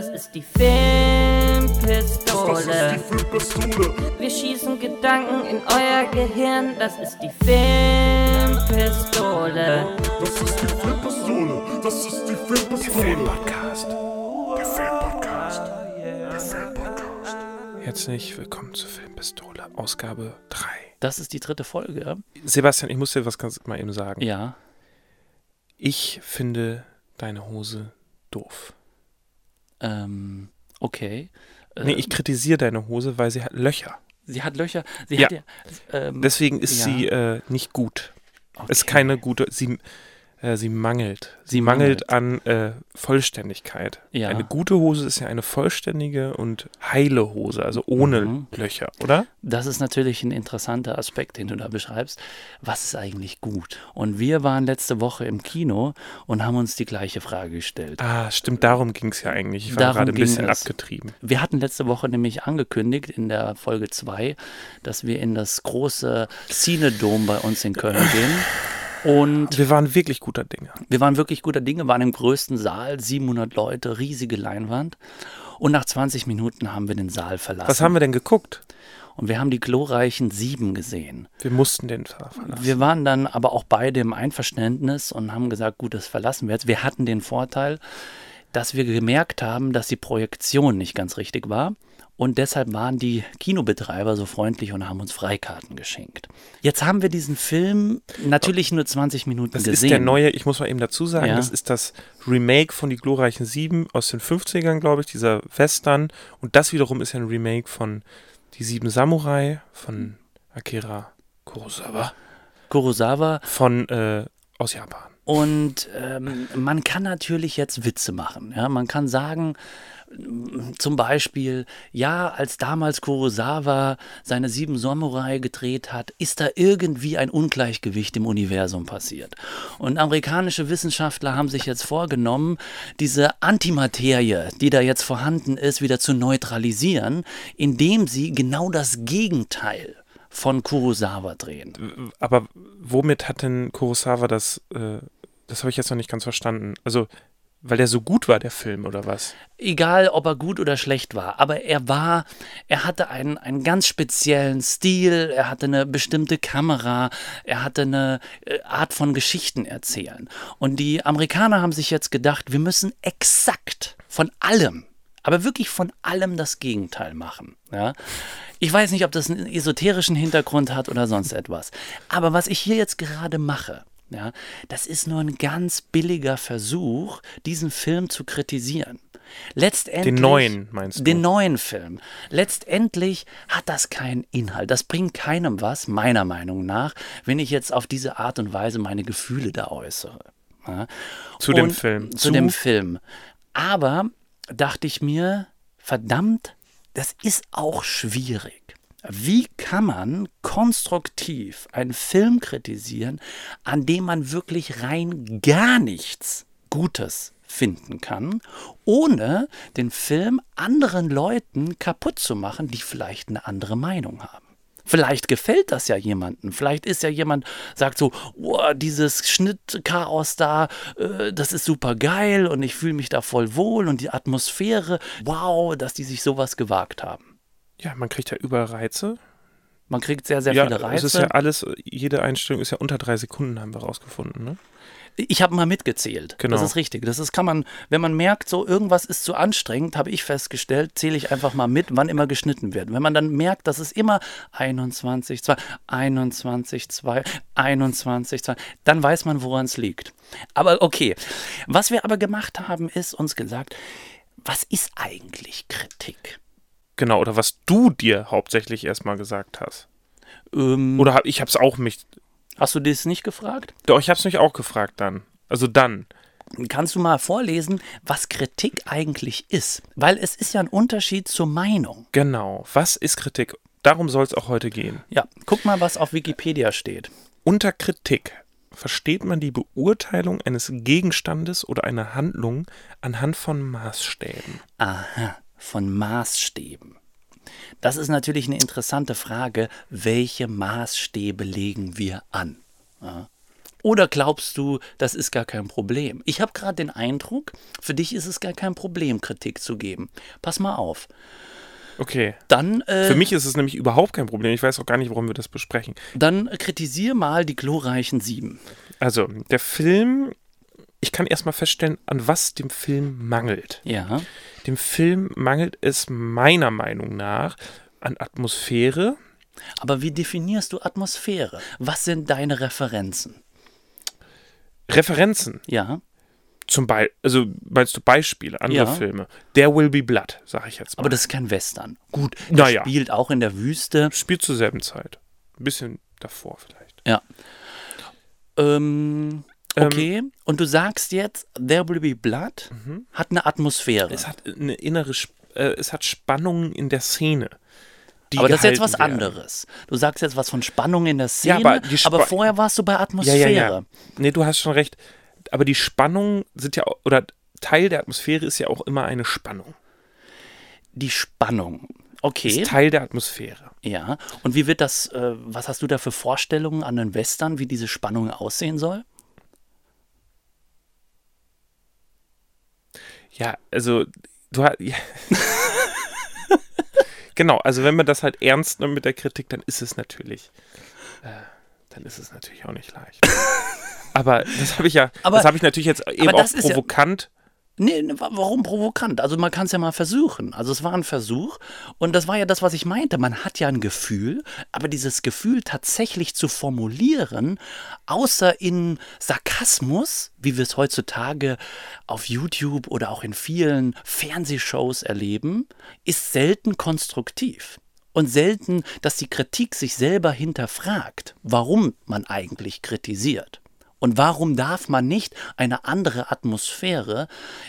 das ist die Filmpistole. Das ist die Filmpistole. Wir schießen Gedanken in euer Gehirn, das ist die Filmpistole. Das ist die Filmpistole. Das ist die Filmpistole. Podcast. Der Filmpodcast. Der Filmpodcast. Herzlich willkommen zur Filmpistole, Ausgabe 3. Das ist die dritte Folge. Sebastian, ich muss dir was ganz mal eben sagen. Ja. Ich finde deine Hose doof. Ähm, okay. Äh, Nee, ich kritisiere deine Hose, weil sie hat Löcher. sie hat Löcher. Sie Ja. hat ja. Ähm, Deswegen ist ja. sie äh, nicht gut. Ist okay. keine gute. Sie, äh, sie mangelt. Sie, mangelt, mangelt. an äh, Vollständigkeit. Ja. Eine gute Hose ist ja eine vollständige und heile Hose, also ohne Mhm. Löcher, oder? Das ist natürlich ein interessanter Aspekt, den du da beschreibst. Was ist eigentlich gut? Und wir waren letzte Woche im Kino und haben uns die gleiche Frage gestellt. Ah, stimmt, darum ging es ja eigentlich. Ich war gerade ein bisschen es. abgetrieben. Wir hatten letzte Woche nämlich angekündigt in der Folge 2, dass wir in das große Cinedom bei uns in Köln gehen. Und Wir waren wirklich guter Dinge. Wir waren wirklich guter Dinge, waren im größten Saal, 700 Leute, riesige Leinwand. Und nach 20 Minuten haben wir den Saal verlassen. Was haben wir denn geguckt? Und wir haben die glorreichen Sieben gesehen. Wir mussten den Saal verlassen. Wir waren dann aber auch beide im Einverständnis und haben gesagt, gut, das verlassen wir jetzt. Wir hatten den Vorteil, dass wir gemerkt haben, dass die Projektion nicht ganz richtig war. Und deshalb waren die Kinobetreiber so freundlich und haben uns Freikarten geschenkt. Jetzt haben wir diesen Film natürlich nur 20 Minuten das gesehen. ist der neue, ich muss mal eben dazu sagen, Ja. das ist das Remake von Die glorreichen Sieben aus den 50ern, glaube ich, dieser Western. Und das wiederum ist ja ein Remake von Die Sieben Samurai von Akira Kurosawa Kurosawa von äh, aus Japan. Und ähm, man kann natürlich jetzt Witze machen. Ja? Man kann sagen, zum Beispiel, ja, als damals Kurosawa seine Sieben Samurai gedreht hat, ist da irgendwie ein Ungleichgewicht im Universum passiert. Und amerikanische Wissenschaftler haben sich jetzt vorgenommen, diese Antimaterie, die da jetzt vorhanden ist, wieder zu neutralisieren, indem sie genau das Gegenteil von Kurosawa drehen. Aber womit hat denn Kurosawa das, äh, das habe ich jetzt noch nicht ganz verstanden. Also, weil der so gut war, der Film, oder was? egal ob er gut oder schlecht war, aber er war, er hatte einen, einen ganz speziellen Stil, er hatte eine bestimmte Kamera, er hatte eine äh, Art von Geschichten erzählen. Und die Amerikaner haben sich jetzt gedacht, wir müssen exakt von allem, aber wirklich von allem das Gegenteil machen. Ja? Ich weiß nicht, ob das einen esoterischen Hintergrund hat oder sonst etwas. Aber was ich hier jetzt gerade mache, ja, das ist nur ein ganz billiger Versuch, diesen Film zu kritisieren. Letztendlich, Den neuen, meinst du? Den neuen Film. Letztendlich hat das keinen Inhalt. Das bringt keinem was, meiner Meinung nach, wenn ich jetzt auf diese Art und Weise meine Gefühle da äußere. Ja. Zu dem Und- Film. Zu, Zu- dem Film. Aber dachte ich mir, verdammt, das ist auch schwierig. Wie kann man konstruktiv einen Film kritisieren, an dem man wirklich rein gar nichts Gutes finden kann, ohne den Film anderen Leuten kaputt zu machen, die vielleicht eine andere Meinung haben? Vielleicht gefällt das ja jemandem. Vielleicht ist ja jemand, sagt so, oh, dieses Schnittchaos da, äh, das ist super geil und ich fühle mich da voll wohl und die Atmosphäre, wow, dass die sich sowas gewagt haben. Ja, man kriegt ja überall Reize. Man kriegt sehr, sehr ja, viele Reize. es ist ja alles, jede Einstellung ist ja unter drei Sekunden, haben wir rausgefunden, ne? Ich habe mal mitgezählt. Genau. Das ist richtig. Das ist, kann man, wenn man merkt, so irgendwas ist zu anstrengend, habe ich festgestellt, zähle ich einfach mal mit, wann immer geschnitten wird. Wenn man dann merkt, dass es immer 21, 2, 21, 2, 21, 2, dann weiß man, woran es liegt. Aber okay. Was wir aber gemacht haben, ist uns gesagt, was ist eigentlich Kritik? Genau, oder was du dir hauptsächlich erstmal gesagt hast. Ähm, Oder hab, ich hab's auch mich, hast du das nicht gefragt? doch, ich hab's mich auch gefragt dann. Also dann. Kannst du mal vorlesen, was Kritik eigentlich ist? Weil es ist ja ein Unterschied zur Meinung. Genau. Was ist Kritik? Darum soll es auch heute gehen. Ja, guck mal, was auf Wikipedia steht. Unter Kritik versteht man die Beurteilung eines Gegenstandes oder einer Handlung anhand von Maßstäben. Aha, von Maßstäben. Das ist natürlich eine interessante Frage. Welche Maßstäbe legen wir an? Ja. Oder glaubst du, das ist gar kein Problem? Ich habe gerade den Eindruck, für dich ist es gar kein Problem, Kritik zu geben. Pass mal auf. Okay. Dann, äh, Für mich ist es nämlich überhaupt kein Problem. Ich weiß auch gar nicht, warum wir das besprechen. dann kritisier mal die glorreichen Sieben. Also, der Film, ich kann erstmal feststellen, an was dem Film mangelt. Ja. Dem Film mangelt es meiner Meinung nach an Atmosphäre. Aber wie definierst du Atmosphäre? Was sind deine Referenzen? Referenzen, Ja. zum Beispiel, also meinst du Beispiele, andere Ja. Filme? There Will Be Blood, sage ich jetzt mal. Aber das ist kein Western. Gut, Naja. spielt auch in der Wüste. spielt zur selben Zeit. Ein bisschen davor vielleicht. Ja. Ähm, okay. Und du sagst jetzt, There Will Be Blood hat eine Atmosphäre. Mhm. Es hat eine innere, Sp- äh, es hat Spannungen in der Szene. aber das ist jetzt was werden. anderes. Du sagst jetzt was von Spannung in der Szene, aber die aber vorher warst du bei Ja, Atmosphäre. ja, ja. Nee, du hast schon recht. Aber die Spannungen sind ja, oder Teil der Atmosphäre ist ja auch immer eine Spannung. Die Spannung. Okay. Ist Teil der Atmosphäre. Ja. Und wie wird das, äh, was hast du da für Vorstellungen an den Western, wie diese Spannung aussehen soll? Ja, also du hast. Ja. genau, also wenn man das halt ernst nimmt mit der Kritik, dann ist es natürlich. Äh, dann ist es natürlich auch nicht leicht. Aber das habe ich ja, Aber- das habe ich natürlich jetzt eben auch provokant. Nee, ne, wa- warum provokant? Also man kann es ja mal versuchen. Also es war ein Versuch und das war ja das, was ich meinte. Man hat ja ein Gefühl, aber dieses Gefühl tatsächlich zu formulieren, außer in Sarkasmus, wie wir es heutzutage auf YouTube oder auch in vielen Fernsehshows erleben, ist selten konstruktiv. Und selten, dass die Kritik sich selber hinterfragt, warum man eigentlich kritisiert. Und warum darf man nicht eine andere Atmosphäre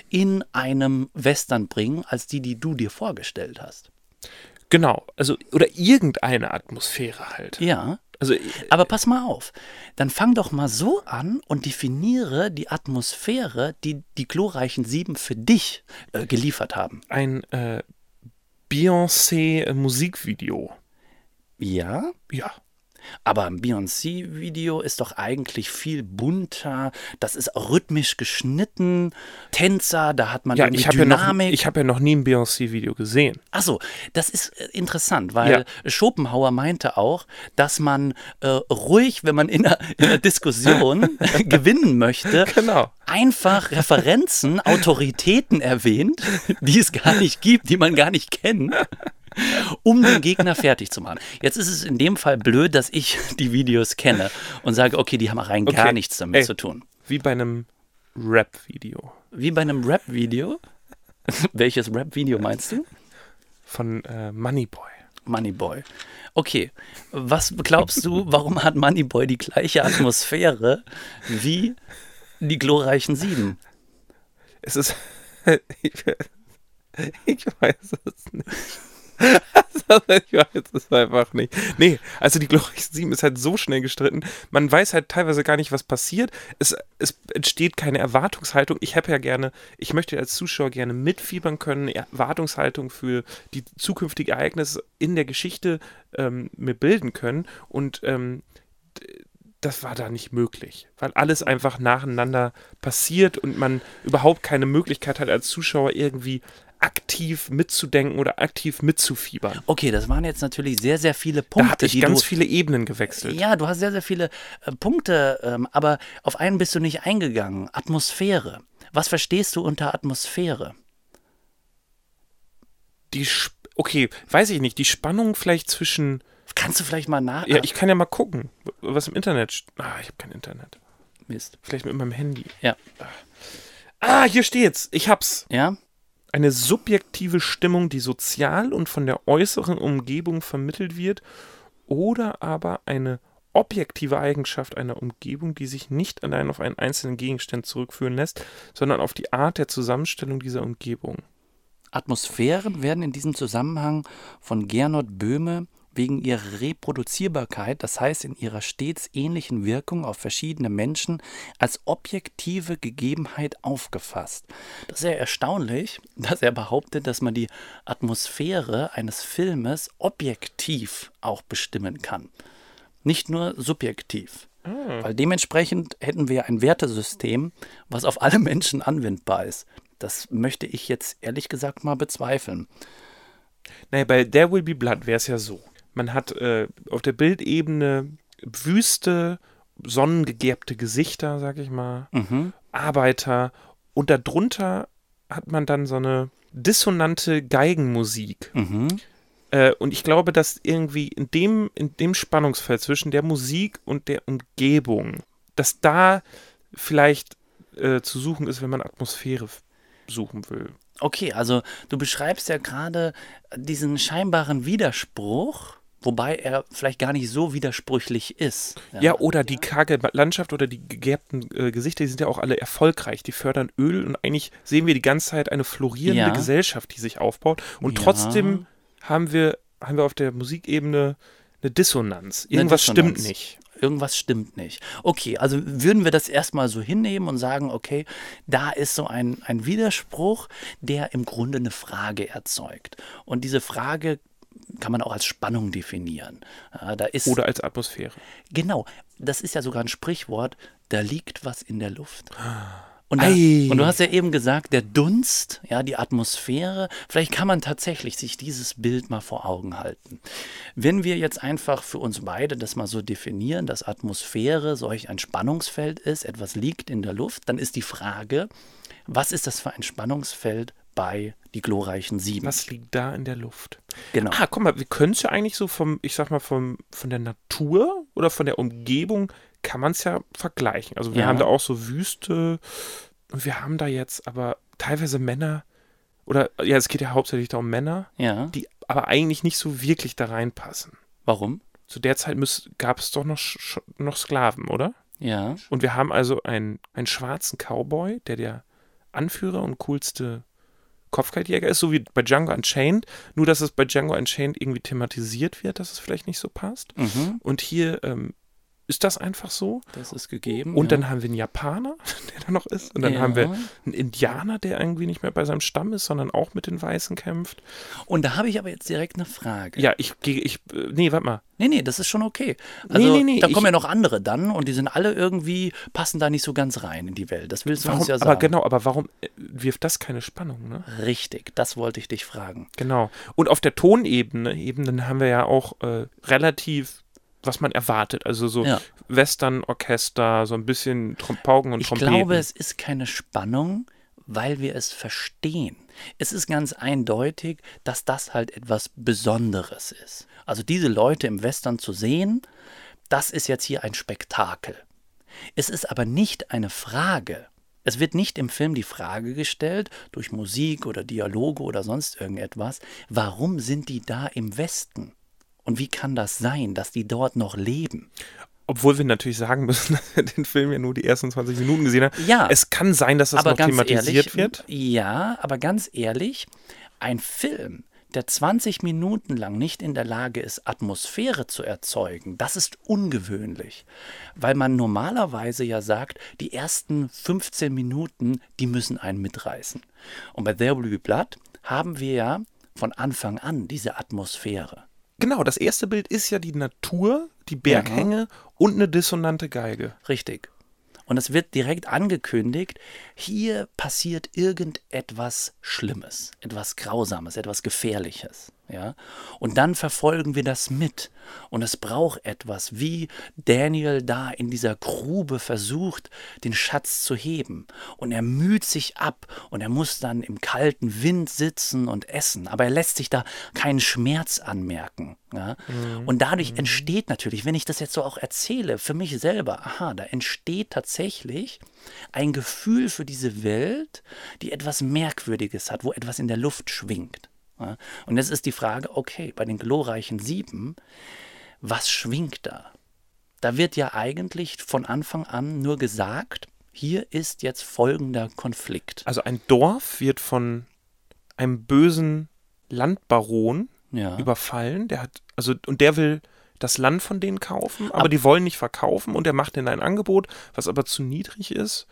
in einem Western bringen, als die, die du dir vorgestellt hast? Genau, also oder irgendeine Atmosphäre halt. Ja. Also Aber pass mal auf, dann fang doch mal so an und definiere die Atmosphäre, die die glorreichen Sieben für dich äh, geliefert haben. ein äh, Beyoncé Musikvideo. Ja, Ja. Aber ein Beyoncé-Video ist doch eigentlich viel bunter, das ist auch rhythmisch geschnitten, Tänzer, da hat man Ja, ich habe ja, noch, Dynamik. ich hab ja noch nie ein Beyoncé-Video gesehen. Achso, das ist äh, interessant, weil Schopenhauer meinte auch, dass man äh, ruhig, wenn man in einer, in einer Diskussion gewinnen möchte, Genau. einfach Referenzen, Autoritäten erwähnt, die es gar nicht gibt, die man gar nicht kennt, um den Gegner fertig zu machen. Jetzt ist es in dem Fall blöd, dass ich die Videos kenne und sage, okay, die haben rein gar Okay. nichts damit Ey. zu tun. Wie bei einem Rap-Video Wie bei einem Rap-Video. Welches Rap-Video meinst du? von äh, Moneyboy. Moneyboy. Okay, was glaubst du, warum hat Moneyboy die gleiche Atmosphäre wie die glorreichen Sieben? Es ist. ich weiß es nicht. Ich weiß es einfach nicht. Nee, also die glorreichen Sieben ist halt so schnell gestritten. Man weiß halt teilweise gar nicht, was passiert. Es, es entsteht keine Erwartungshaltung. Ich habe ja gerne, ich möchte als Zuschauer gerne mitfiebern können, Erwartungshaltung für die zukünftigen Ereignisse in der Geschichte ähm, mir bilden können. Und ähm, das war da nicht möglich, weil alles einfach nacheinander passiert und man überhaupt keine Möglichkeit hat, als Zuschauer irgendwie aktiv mitzudenken oder aktiv mitzufiebern. Okay, das waren jetzt natürlich sehr, sehr viele Punkte, Da habe ich ganz du. viele Ebenen gewechselt. Ja, du hast sehr, sehr viele äh, Punkte, ähm, aber auf einen bist du nicht eingegangen. Atmosphäre. Was verstehst du unter Atmosphäre? Die, Sp- okay, weiß ich nicht, die Spannung vielleicht zwischen, Kannst du vielleicht mal nach. ja, ich kann ja mal gucken, was im Internet, ah, ich habe kein Internet. Mist. Vielleicht mit meinem Handy. Ja. Ah, hier steht's, ich hab's. Ja? Eine subjektive Stimmung, die sozial und von der äußeren Umgebung vermittelt wird, oder aber eine objektive Eigenschaft einer Umgebung, die sich nicht allein auf einen einzelnen Gegenstand zurückführen lässt, sondern auf die Art der Zusammenstellung dieser Umgebung. Atmosphären werden in diesem Zusammenhang von Gernot Böhme wegen ihrer Reproduzierbarkeit, das heißt in ihrer stets ähnlichen Wirkung auf verschiedene Menschen, als objektive Gegebenheit aufgefasst. Das ist sehr erstaunlich, dass er behauptet, dass man die Atmosphäre eines Filmes objektiv auch bestimmen kann. Nicht nur subjektiv. Weil dementsprechend hätten wir ein Wertesystem, was auf alle Menschen anwendbar ist. Das möchte ich jetzt ehrlich gesagt mal bezweifeln. Naja, bei There Will Be Blood wäre es ja so. Man hat äh, auf der Bildebene wüste, sonnengegerbte Gesichter, sag ich mal, Mhm. Arbeiter und darunter hat man dann so eine dissonante Geigenmusik. Mhm. Äh, und ich glaube, dass irgendwie in dem, in dem Spannungsfeld zwischen der Musik und der Umgebung, dass da vielleicht äh, zu suchen ist, wenn man Atmosphäre suchen will. Okay, also du beschreibst ja gerade diesen scheinbaren Widerspruch, wobei er vielleicht gar nicht so widersprüchlich ist. Ja, oder die karge Landschaft oder die gegerbten äh, Gesichter, die sind ja auch alle erfolgreich. Die fördern Öl und eigentlich sehen wir die ganze Zeit eine florierende Ja. Gesellschaft, die sich aufbaut. Und Ja. trotzdem haben wir, haben wir auf der Musikebene eine Dissonanz. Eine Irgendwas Dissonanz. stimmt nicht. Irgendwas stimmt nicht. Okay, also würden wir das erstmal so hinnehmen und sagen, okay, da ist so ein, ein Widerspruch, der im Grunde eine Frage erzeugt. Und diese Frage kann man auch als Spannung definieren. Ja, da ist, Oder als Atmosphäre. genau, das ist ja sogar ein Sprichwort, da liegt was in der Luft. Und, da, und du hast ja eben gesagt, der Dunst, ja, die Atmosphäre, vielleicht kann man tatsächlich sich dieses Bild mal vor Augen halten. Wenn wir jetzt einfach für uns beide das mal so definieren, dass Atmosphäre solch ein Spannungsfeld ist, etwas liegt in der Luft, dann ist die Frage, was ist das für ein Spannungsfeld bei die glorreichen Sieben? Was liegt da in der Luft? Genau. Ah, guck mal, wir können es ja eigentlich so vom, ich sag mal, vom, von der Natur oder von der Umgebung kann man es ja vergleichen. Also wir Ja. haben da auch so Wüste und wir haben da jetzt aber teilweise Männer oder ja, es geht ja hauptsächlich da um Männer, Ja. die aber eigentlich nicht so wirklich da reinpassen. Warum? Zu der Zeit gab es doch noch, noch Sklaven, oder? Ja. Und wir haben also einen, einen schwarzen Cowboy, der der Anführer und coolste Kopfgeldjäger ist, so wie bei Django Unchained. Nur, dass es bei Django Unchained irgendwie thematisiert wird, dass es vielleicht nicht so passt. Mhm. Und hier ähm, ist das einfach so. Das ist gegeben. Und ja. dann haben wir einen Japaner, der da noch ist. Und dann Ja. haben wir einen Indianer, der irgendwie nicht mehr bei seinem Stamm ist, sondern auch mit den Weißen kämpft. Und da habe ich aber jetzt direkt eine Frage. Ja, ich gehe, ich, äh, nee, warte mal. Nee, nee, das ist schon okay. Also, nee, nee, da ich- kommen ja noch andere dann und die sind alle irgendwie, passen da nicht so ganz rein in die Welt. Das willst du Warum, uns ja sagen. aber genau, aber warum äh, wirft das keine Spannung, ne? Richtig, das wollte ich dich fragen. Genau. Und auf der Tonebene Ebenen haben wir ja auch äh, relativ, was man erwartet. Also so Ja. Western-Orchester, so ein bisschen Trom Pauken und Ich Trompeten. glaube, es ist keine Spannung, weil wir es verstehen. Es ist ganz eindeutig, dass das halt etwas Besonderes ist. Also diese Leute im Western zu sehen, das ist jetzt hier ein Spektakel. Es ist aber nicht eine Frage. Es wird nicht im Film die Frage gestellt, durch Musik oder Dialoge oder sonst irgendetwas, warum sind die da im Westen? Und wie kann das sein, dass die dort noch leben? Obwohl wir natürlich sagen müssen, dass wir den Film ja nur die ersten 20 Minuten gesehen haben. Ja. Es kann sein, dass das aber noch thematisiert ehrlich, wird. Ja, aber ganz ehrlich, ein Film, der 20 Minuten lang nicht in der Lage ist, Atmosphäre zu erzeugen, das ist ungewöhnlich. Weil man normalerweise ja sagt, die ersten 15 Minuten, die müssen einen mitreißen. Und bei There Will Be Blood haben wir ja von Anfang an diese Atmosphäre. Genau, das erste Bild ist ja die Natur, die Berghänge und eine dissonante Geige. Richtig. Und es wird direkt angekündigt, hier passiert irgendetwas Schlimmes, etwas Grausames, etwas Gefährliches. Ja? Und dann verfolgen wir das mit. Und es braucht etwas, wie Daniel da in dieser Grube versucht, den Schatz zu heben. Und er müht sich ab und er muss dann im kalten Wind sitzen und essen. Aber er lässt sich da keinen Schmerz anmerken. Ja? Und dadurch entsteht natürlich, wenn ich das jetzt so auch erzähle, für mich selber, aha, da entsteht tatsächlich ein Gefühl für diese Welt, die etwas Merkwürdiges hat, wo etwas in der Luft schwingt. Und jetzt ist die Frage, okay, bei den glorreichen Sieben, was schwingt da? Da wird ja eigentlich von Anfang an nur gesagt, hier ist jetzt folgender Konflikt. Also ein Dorf wird von einem bösen Landbaron Ja. überfallen. Der hat, also, und der will das Land von denen kaufen, aber Ab- die wollen nicht verkaufen und er macht ihnen ein Angebot, was aber zu niedrig ist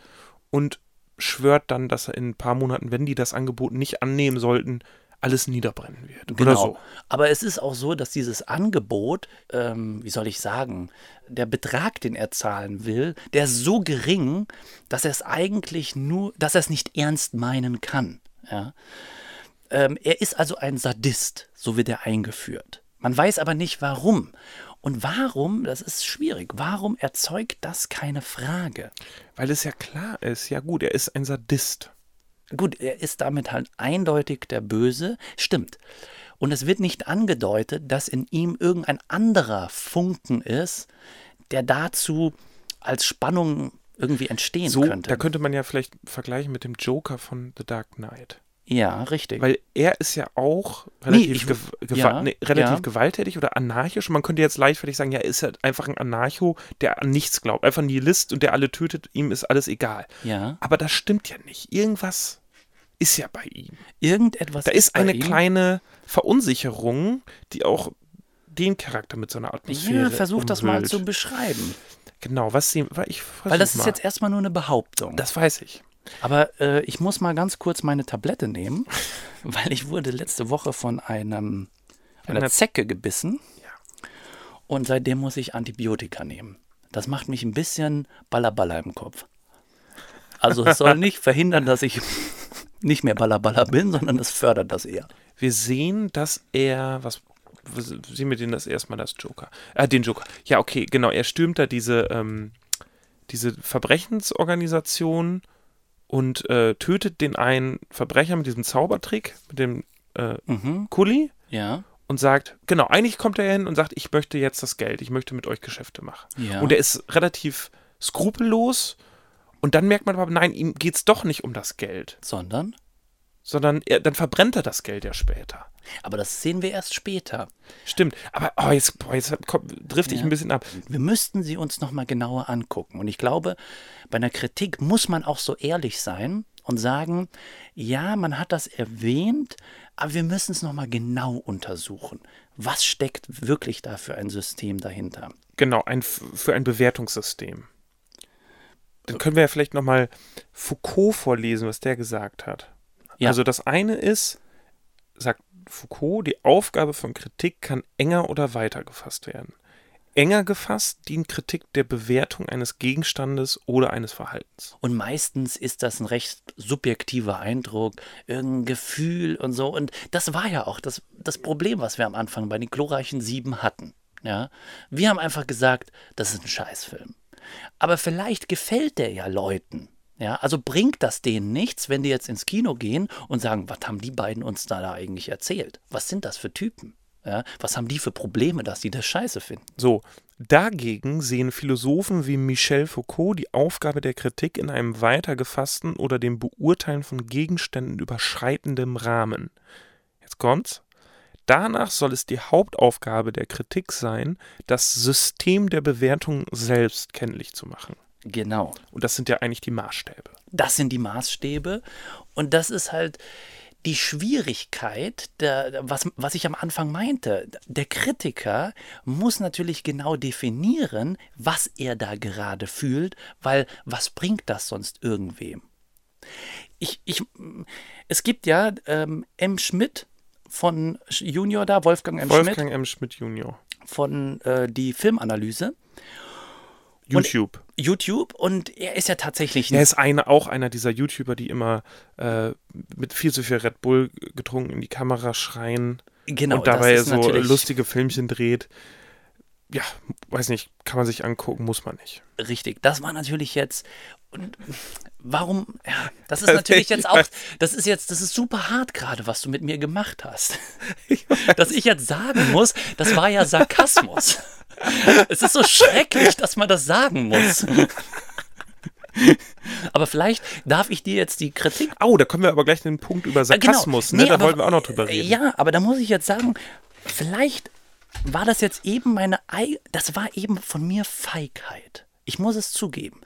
und schwört dann, dass er in ein paar Monaten, wenn die das Angebot nicht annehmen sollten, alles niederbrennen wird. Genau. So. Aber es ist auch so, dass dieses Angebot, ähm, wie soll ich sagen, der Betrag, den er zahlen will, der ist so gering, dass er es eigentlich nur, dass er es nicht ernst meinen kann. Ja? Ähm, er ist also ein Sadist, so wird er eingeführt. Man weiß aber nicht warum. Und warum, das ist schwierig, warum erzeugt das keine Frage? Weil es ja klar ist, ja gut, er ist ein Sadist. Gut, er ist damit halt eindeutig der Böse. Stimmt. Und es wird nicht angedeutet, dass in ihm irgendein anderer Funken ist, der dazu als Spannung irgendwie entstehen So, könnte. da könnte man ja vielleicht vergleichen mit dem Joker von The Dark Knight. Ja, richtig. Weil er ist ja auch relativ, ich- gew ja, nee, relativ ja. gewalttätig oder anarchisch. Und man könnte jetzt leichtfertig sagen, ja, er ist halt einfach ein Anarcho, der an nichts glaubt. Einfach ein Nihilist und der alle tötet, ihm ist alles egal. ja, Aber das stimmt ja nicht. Irgendwas ist ja bei ihm. irgendetwas Da ist bei eine ihm. kleine Verunsicherung, die auch den Charakter mit so einer Atmosphäre Ja, versuch das mal umhüllt. zu beschreiben. Genau, was sie, weil ich Weil das ist mal. jetzt erstmal nur eine Behauptung. das weiß ich. Aber äh, ich muss mal ganz kurz meine Tablette nehmen, weil ich wurde letzte Woche von einem, einer Zecke gebissen. Ja. Und seitdem muss ich Antibiotika nehmen. Das macht mich ein bisschen ballerballer im Kopf. Also es soll nicht verhindern, dass ich nicht mehr ballerballer bin, sondern es fördert das eher. Wir sehen, dass er, was, was sehen wir denn das erstmal, das Joker? Äh, den Joker. Ja, okay, genau. Er stürmt da diese, ähm, diese Verbrechensorganisation und äh, tötet den einen Verbrecher mit diesem Zaubertrick, mit dem äh, Mhm. Kuli Ja. und sagt, genau, eigentlich kommt er hin und sagt, ich möchte jetzt das Geld, ich möchte mit euch Geschäfte machen. Ja. Und er ist relativ skrupellos und dann merkt man aber, nein, ihm geht es doch nicht um das Geld, Sondern? sondern er, dann verbrennt er das Geld ja später. Aber das sehen wir erst später. Stimmt, aber oh, jetzt, boah, jetzt komm, drifte ich Ja. ein bisschen ab. Wir müssten sie uns nochmal genauer angucken. Und ich glaube, bei einer Kritik muss man auch so ehrlich sein und sagen, ja, man hat das erwähnt, aber wir müssen es nochmal genau untersuchen. Was steckt wirklich da für ein System dahinter? Genau, ein, für ein Bewertungssystem. Dann können wir ja vielleicht nochmal Foucault vorlesen, was der gesagt hat. Ja. Also das eine ist, sagt Foucault, die Aufgabe von Kritik kann enger oder weiter gefasst werden. Enger gefasst dient Kritik der Bewertung eines Gegenstandes oder eines Verhaltens. Und meistens ist das ein recht subjektiver Eindruck, irgendein Gefühl und so. Und das war ja auch das, das Problem, was wir am Anfang bei den glorreichen Sieben hatten. Ja? Wir haben einfach gesagt, das ist ein Scheißfilm. Aber vielleicht gefällt der ja Leuten. Ja, also bringt das denen nichts, wenn die jetzt ins Kino gehen und sagen, was haben die beiden uns da, da eigentlich erzählt? Was sind das für Typen? Ja, was haben die für Probleme, dass die das scheiße finden? So, dagegen sehen Philosophen wie Michel Foucault die Aufgabe der Kritik in einem weiter gefassten oder dem Beurteilen von Gegenständen überschreitendem Rahmen. Jetzt kommt's. Danach soll es die Hauptaufgabe der Kritik sein, das System der Bewertung selbst kenntlich zu machen. Genau. Und das sind ja eigentlich die Maßstäbe. Das sind die Maßstäbe. Und das ist halt die Schwierigkeit, der, was, was ich am Anfang meinte. Der Kritiker muss natürlich genau definieren, was er da gerade fühlt, weil was bringt das sonst irgendwem? Ich, ich, es gibt ja ähm, M. Schmidt von Junior da, Wolfgang M. Schmidt, Wolfgang M. Schmidt Jr. von äh, die Filmanalyse, YouTube. YouTube, und er ist ja tatsächlich Er ist eine, auch einer dieser YouTuber, die immer äh, mit viel zu viel Red Bull getrunken in die Kamera schreien. genau, und dabei so lustige Filmchen dreht. Ja, weiß nicht, kann man sich angucken, muss man nicht. Richtig, das war natürlich jetzt. Und warum? Ja, das ist natürlich ich jetzt auch. Das ist jetzt, das ist super hart gerade, was du mit mir gemacht hast. Dass ich jetzt sagen muss, das war ja Sarkasmus. Es ist so schrecklich, dass man das sagen muss. Aber vielleicht darf ich dir jetzt die Kritik Au, da kommen wir aber gleich den Punkt über Äh, genau. Sarkasmus, Nee, ne? Da aber- wollten wir auch noch drüber reden. Ja, aber da muss ich jetzt sagen, vielleicht war das jetzt eben meine, Ei das war eben von mir Feigheit. Ich muss es zugeben,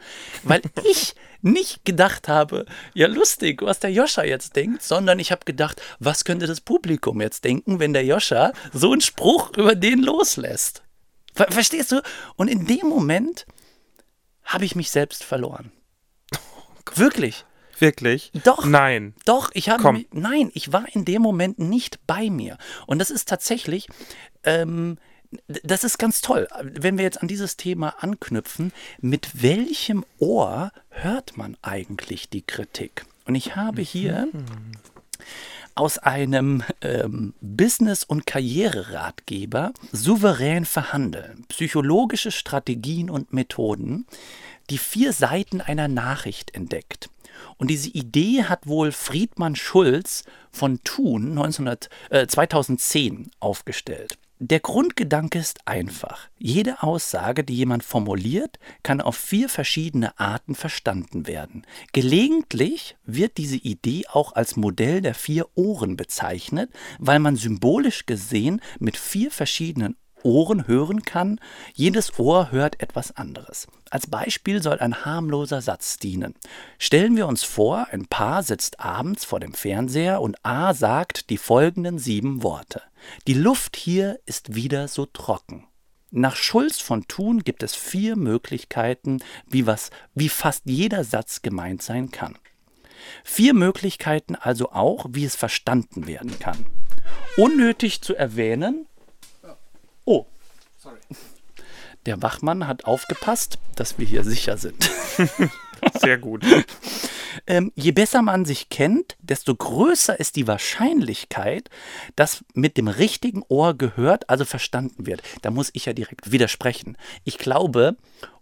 weil ich nicht gedacht habe, ja lustig, was der Joscha jetzt denkt, sondern ich habe gedacht, was könnte das Publikum jetzt denken, wenn der Joscha so einen Spruch über den loslässt. Ver verstehst du? Und in dem Moment habe ich mich selbst verloren. Wirklich. Wirklich? Doch. Nein. Doch, ich habe nein, ich war in dem Moment nicht bei mir. Und das ist tatsächlich, ähm, das ist ganz toll, wenn wir jetzt an dieses Thema anknüpfen. Mit welchem Ohr hört man eigentlich die Kritik? Und ich habe hier aus einem ähm, Business- und Karriereratgeber Souverän verhandeln, psychologische Strategien und Methoden, die vier Seiten einer Nachricht entdeckt. Und diese Idee hat wohl Friedmann Schulz von Thun 1900, äh, 2010 aufgestellt. Der Grundgedanke ist einfach. Jede Aussage, die jemand formuliert, kann auf vier verschiedene Arten verstanden werden. Gelegentlich wird diese Idee auch als Modell der vier Ohren bezeichnet, weil man symbolisch gesehen mit vier verschiedenen Ohren hören kann. Jedes Ohr hört etwas anderes. Als Beispiel soll ein harmloser Satz dienen. Stellen wir uns vor, ein Paar sitzt abends vor dem Fernseher und A sagt die folgenden sieben Worte. Die Luft hier ist wieder so trocken. Nach Schulz von Thun gibt es vier Möglichkeiten, wie, was, wie fast jeder Satz gemeint sein kann. Vier Möglichkeiten also auch, wie es verstanden werden kann. Unnötig zu erwähnen. Oh. Der Wachmann hat aufgepasst, dass wir hier sicher sind. Sehr gut. Ähm, je besser man sich kennt, desto größer ist die Wahrscheinlichkeit, dass mit dem richtigen Ohr gehört, also verstanden wird. Da muss ich ja direkt widersprechen. Ich glaube,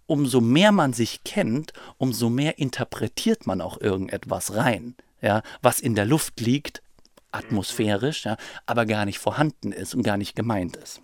umso mehr man sich kennt, umso mehr interpretiert man auch irgendetwas rein, ja, was in der Luft liegt, atmosphärisch, ja, aber gar nicht vorhanden ist und gar nicht gemeint ist.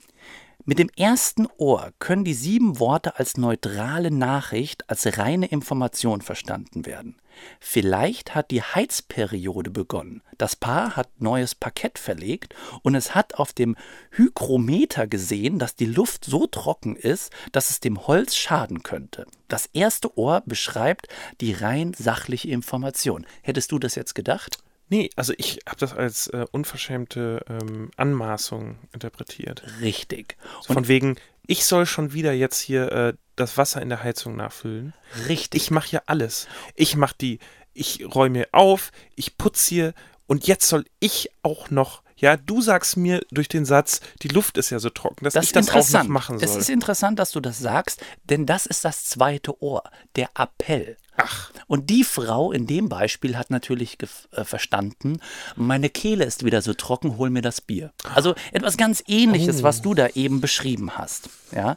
Mit dem ersten Ohr können die sieben Worte als neutrale Nachricht, als reine Information verstanden werden. Vielleicht hat die Heizperiode begonnen. Das Paar hat neues Parkett verlegt und es hat auf dem Hygrometer gesehen, dass die Luft so trocken ist, dass es dem Holz schaden könnte. Das erste Ohr beschreibt die rein sachliche Information. Hättest du das jetzt gedacht? Nee, also ich habe das als äh, unverschämte ähm, Anmaßung interpretiert. Richtig. So von wegen, ich soll schon wieder jetzt hier äh, das Wasser in der Heizung nachfüllen. Richtig. Ich mache ja alles. Ich mache die, ich räume auf, ich putze hier und jetzt soll ich auch noch, ja, du sagst mir durch den Satz, die Luft ist ja so trocken, dass Das ich das auch noch machen soll. Es ist interessant, dass du das sagst, denn das ist das zweite Ohr, der Appell. Ach, Und die Frau in dem Beispiel hat natürlich äh, verstanden, meine Kehle ist wieder so trocken, hol mir das Bier. Also etwas ganz ähnliches, was du da eben beschrieben hast. Ja?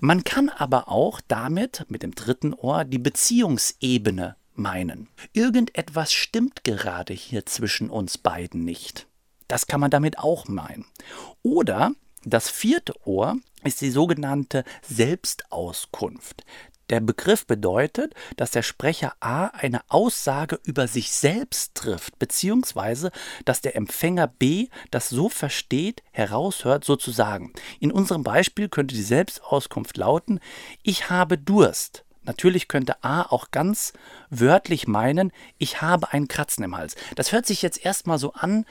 Man kann aber auch damit, mit dem dritten Ohr, die Beziehungsebene meinen. Irgendetwas stimmt gerade hier zwischen uns beiden nicht. Das kann man damit auch meinen. Oder das vierte Ohr ist die sogenannte Selbstauskunft. Der Begriff bedeutet, dass der Sprecher A eine Aussage über sich selbst trifft, beziehungsweise dass der Empfänger B das so versteht, heraushört, sozusagen. In unserem Beispiel könnte die Selbstauskunft lauten, ich habe Durst. Natürlich könnte A auch ganz wörtlich meinen, ich habe einen Kratzen im Hals. Das hört sich jetzt erstmal so an,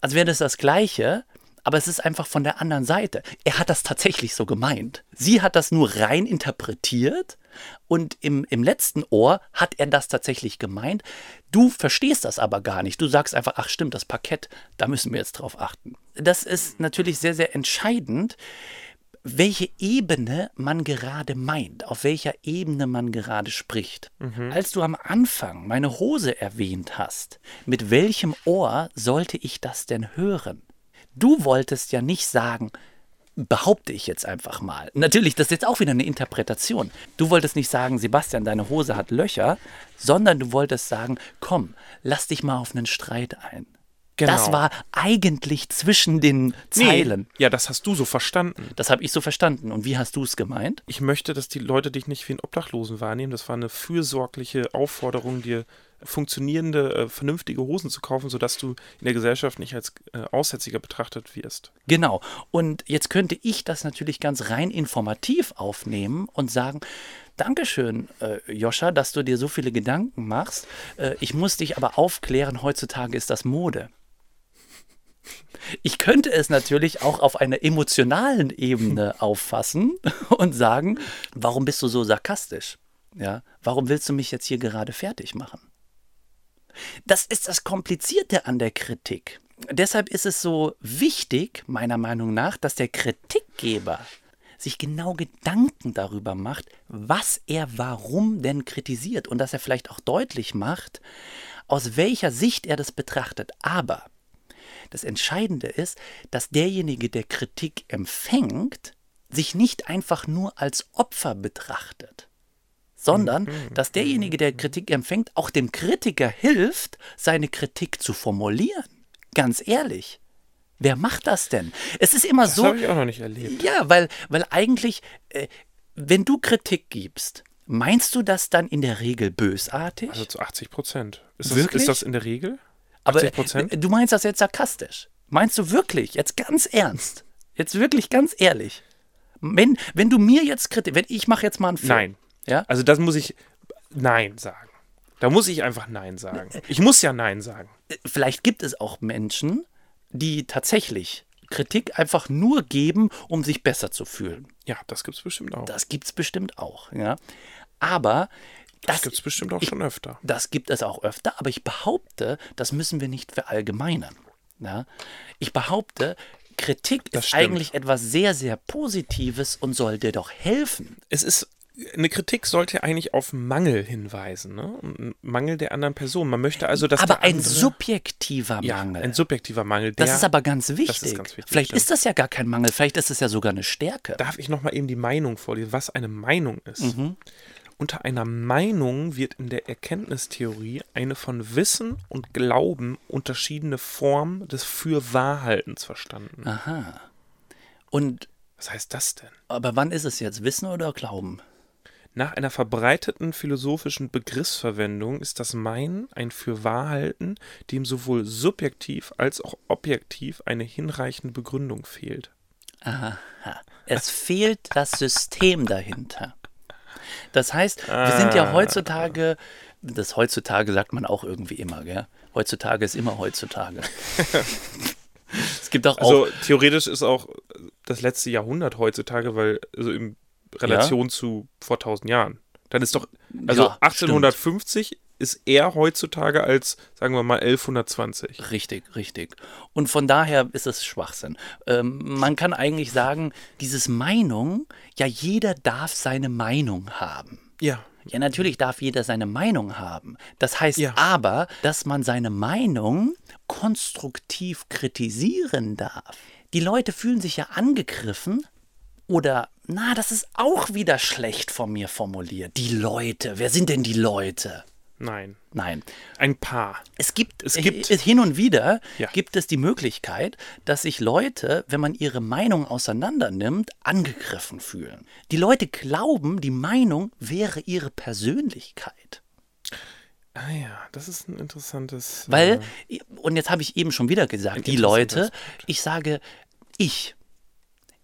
als wäre das das Gleiche, aber es ist einfach von der anderen Seite. Er hat das tatsächlich so gemeint. Sie hat das nur rein interpretiert und im, im letzten Ohr hat er das tatsächlich gemeint. Du verstehst das aber gar nicht. Du sagst einfach, ach stimmt, das Parkett, da müssen wir jetzt drauf achten. Das ist natürlich sehr, sehr entscheidend, welche Ebene man gerade meint, auf welcher Ebene man gerade spricht. Als du am Anfang meine Hose erwähnt hast, mit welchem Ohr sollte ich das denn hören? Du wolltest ja nicht sagen, behaupte ich jetzt einfach mal. Natürlich, das ist jetzt auch wieder eine Interpretation. Du wolltest nicht sagen, Sebastian, deine Hose hat Löcher, sondern du wolltest sagen, komm, lass dich mal auf einen Streit ein. Das Genau. war eigentlich zwischen den Zeilen. Ja, das hast du so verstanden. Das habe ich so verstanden. Und wie hast du es gemeint? Ich möchte, dass die Leute dich nicht wie einen Obdachlosen wahrnehmen. Das war eine fürsorgliche Aufforderung, dir funktionierende, äh, vernünftige Hosen zu kaufen, sodass du in der Gesellschaft nicht als äh, Aussätziger betrachtet wirst. Genau. Und jetzt könnte ich das natürlich ganz rein informativ aufnehmen und sagen, Dankeschön, äh, Joscha, dass du dir so viele Gedanken machst. Äh, ich muss dich aber aufklären, heutzutage ist das Mode. Ich könnte es natürlich auch auf einer emotionalen Ebene auffassen und sagen, warum bist du so sarkastisch? Ja, warum willst du mich jetzt hier gerade fertig machen? Das ist das Komplizierte an der Kritik. Deshalb ist es so wichtig, meiner Meinung nach, dass der Kritikgeber sich genau Gedanken darüber macht, was er warum denn kritisiert und dass er vielleicht auch deutlich macht, aus welcher Sicht er das betrachtet. Aber das Entscheidende ist, dass derjenige, der Kritik empfängt, sich nicht einfach nur als Opfer betrachtet, sondern dass derjenige, der Kritik empfängt, auch dem Kritiker hilft, seine Kritik zu formulieren. Ganz ehrlich. Wer macht das denn? Es ist immer Das so. habe ich auch noch nicht erlebt. Ja, weil, weil eigentlich, äh, wenn du Kritik gibst, meinst du das dann in der Regel bösartig? Also zu 80 Prozent. Ist, das- ist das in der Regel? Aber 80 Prozent? äh, du meinst das jetzt sarkastisch. Meinst du wirklich, jetzt ganz ernst, jetzt wirklich ganz ehrlich, wenn, wenn du mir jetzt Kritik, wenn ich mache jetzt mal einen Film. Nein. Ja? Also das muss ich Nein sagen. Da muss ich einfach Nein sagen. Ich muss ja Nein sagen. Vielleicht gibt es auch Menschen, die tatsächlich Kritik einfach nur geben, um sich besser zu fühlen. Ja, das gibt es bestimmt auch. Das, Das gibt es bestimmt auch. Ja? Aber das, gibt es bestimmt auch schon öfter. Das gibt es auch öfter, aber ich behaupte, das müssen wir nicht verallgemeinern. Ja? Ich behaupte, Kritik Das ist stimmt. eigentlich etwas sehr, sehr Positives und soll dir doch helfen. Es ist eine Kritik sollte eigentlich auf Mangel hinweisen, ne? Mangel der anderen Person. Man möchte also, dass aber ein andere, subjektiver ja, Mangel. ein subjektiver Mangel. Der, das ist aber ganz wichtig. ganz wichtig, Vielleicht stimmt. ist das ja gar kein Mangel, vielleicht ist es ja sogar eine Stärke. Darf ich noch mal eben die Meinung vorlesen, was eine Meinung ist? Mhm. Unter einer Meinung wird in der Erkenntnistheorie eine von Wissen und Glauben unterschiedene Form des Fürwahrhaltens verstanden. Aha. Und Was heißt das denn? aber wann ist es jetzt? Wissen oder Glauben? Nach einer verbreiteten philosophischen Begriffsverwendung ist das Meinen ein Fürwahrhalten, dem sowohl subjektiv als auch objektiv eine hinreichende Begründung fehlt. Aha. Es fehlt das System dahinter. Das heißt, wir sind ja heutzutage, das heutzutage sagt man auch irgendwie immer, gell? Heutzutage ist immer heutzutage. es gibt auch, Also auch theoretisch ist auch das letzte Jahrhundert heutzutage, weil also in Relation zu vor 1000 Jahren. Dann ist doch, also Ja, 1850 ist eher heutzutage als, sagen wir mal, 1120. Richtig, richtig. Und von daher ist es Schwachsinn. Ähm, man kann eigentlich sagen, dieses Meinung, ja, jeder darf seine Meinung haben. Ja. Ja, natürlich darf jeder seine Meinung haben. Das heißt Ja. aber, dass man seine Meinung konstruktiv kritisieren darf. Die Leute fühlen sich ja angegriffen oder, na, das ist auch wieder schlecht von mir formuliert. Die Leute, wer sind denn die Leute? Nein. Nein, Ein paar. es gibt, Es gibt- hin und wieder Ja. gibt es die Möglichkeit, dass sich Leute, wenn man ihre Meinung auseinander nimmt, angegriffen fühlen. Die Leute glauben, die Meinung wäre ihre Persönlichkeit. Ah ja, das ist ein interessantes. Weil, äh, und jetzt habe ich eben schon wieder gesagt, die Leute, ich sage ich.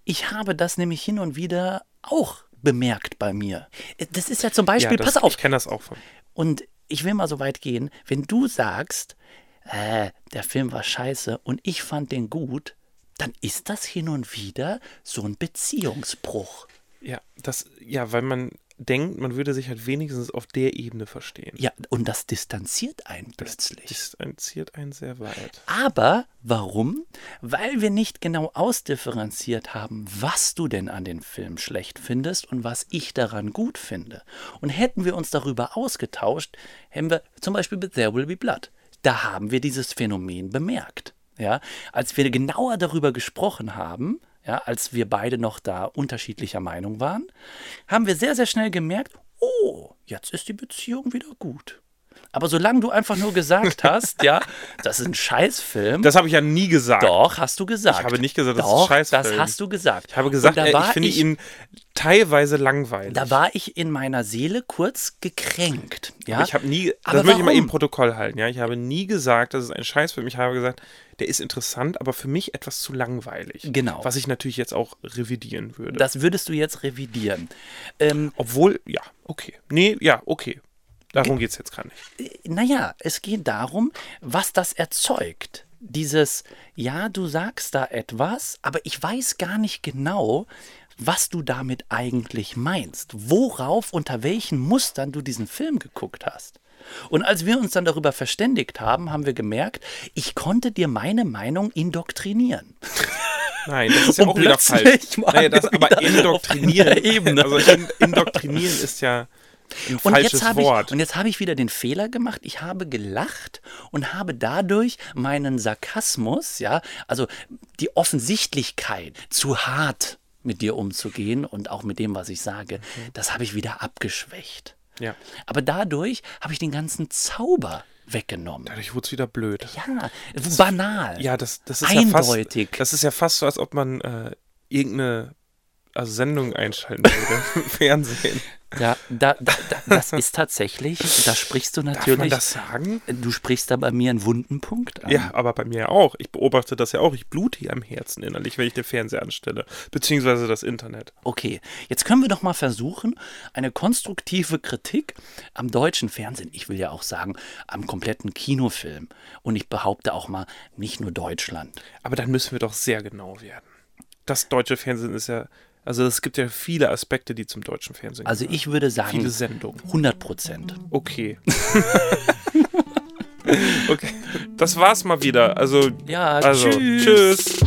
Ich habe das nämlich hin und wieder auch bemerkt bei mir. Das ist ja zum Beispiel, ja, das, pass auf, Ich kenne das auch von. und ich will mal so weit gehen, wenn du sagst, äh, der Film war scheiße und ich fand den gut, dann ist das hin und wieder so ein Beziehungsbruch. Ja, das, ja, weil man denkt, man würde sich halt wenigstens auf der Ebene verstehen. Ja, und das distanziert einen Das plötzlich. distanziert einen sehr weit. Aber warum? Weil wir nicht genau ausdifferenziert haben, was du denn an den Film schlecht findest und was ich daran gut finde. Und hätten wir uns darüber ausgetauscht, hätten wir zum Beispiel mit There Will Be Blood. Da haben wir dieses Phänomen bemerkt. Ja, als wir genauer darüber gesprochen haben, ja, als wir beide noch da unterschiedlicher Meinung waren, haben wir sehr, sehr schnell gemerkt, oh, jetzt ist die Beziehung wieder gut. Aber solange du einfach nur gesagt hast, ja, das ist ein Scheißfilm, Das habe ich ja nie gesagt. doch, hast du gesagt. Ich habe nicht gesagt, das ist Doch, ein Scheißfilm. das hast du gesagt. Ich habe gesagt, war ich finde ihn teilweise langweilig. Da war ich in meiner Seele kurz gekränkt. Ja? Aber ich habe nie, Aber das möchte ich mal eben Protokoll halten, ja. Ich habe nie gesagt, das ist ein Scheißfilm. Ich habe gesagt, der ist interessant, aber für mich etwas zu langweilig. Genau. Was ich natürlich jetzt auch revidieren würde. Das würdest du jetzt revidieren. Ähm, Obwohl, ja, okay. Nee, ja, okay. Darum geht es jetzt gar nicht. naja, es geht darum, was das erzeugt. Dieses, ja, du sagst da etwas, aber ich weiß gar nicht genau, was du damit eigentlich meinst. Worauf, unter welchen Mustern du diesen Film geguckt hast. Und als wir uns dann darüber verständigt haben, haben wir gemerkt, ich konnte dir meine Meinung indoktrinieren. Nein, das ist ja Und auch wieder falsch. Naja, das, aber indoktrinieren, also in, indoktrinieren ist ja ein Und falsches jetzt habe ich, Wort. und jetzt habe ich wieder den Fehler gemacht. Ich habe gelacht und habe dadurch meinen Sarkasmus, ja, also die Offensichtlichkeit, zu hart mit dir umzugehen und auch mit dem, was ich sage, Mhm. das habe ich wieder abgeschwächt. Ja, Aber dadurch habe ich den ganzen Zauber weggenommen. dadurch wurde es wieder blöd. Ja, banal. Ja, das, das ist Eindeutig. Ja fast, das ist ja fast so, als ob man äh, irgendeine also Sendung einschalten würde Fernsehen. Ja, da, da, da, das ist tatsächlich, da sprichst du Darf natürlich. man das sagen? Du sprichst da bei mir einen wunden Punkt an. Ja, aber bei mir auch. Ich beobachte das ja auch. Ich blute hier am Herzen innerlich, wenn ich den Fernseher anstelle. Beziehungsweise das Internet. Okay, jetzt können wir doch mal versuchen, eine konstruktive Kritik am deutschen Fernsehen, ich will ja auch sagen, am kompletten Kinofilm. Und ich behaupte auch mal, nicht nur Deutschland. Aber dann müssen wir doch sehr genau werden. Das deutsche Fernsehen ist ja. Also es gibt ja viele Aspekte, die zum deutschen Fernsehen Also gehören. ich würde sagen, Viele Sendungen. 100 Prozent. Okay. okay. Das war's mal wieder. Also, Ja, also tschüss. tschüss.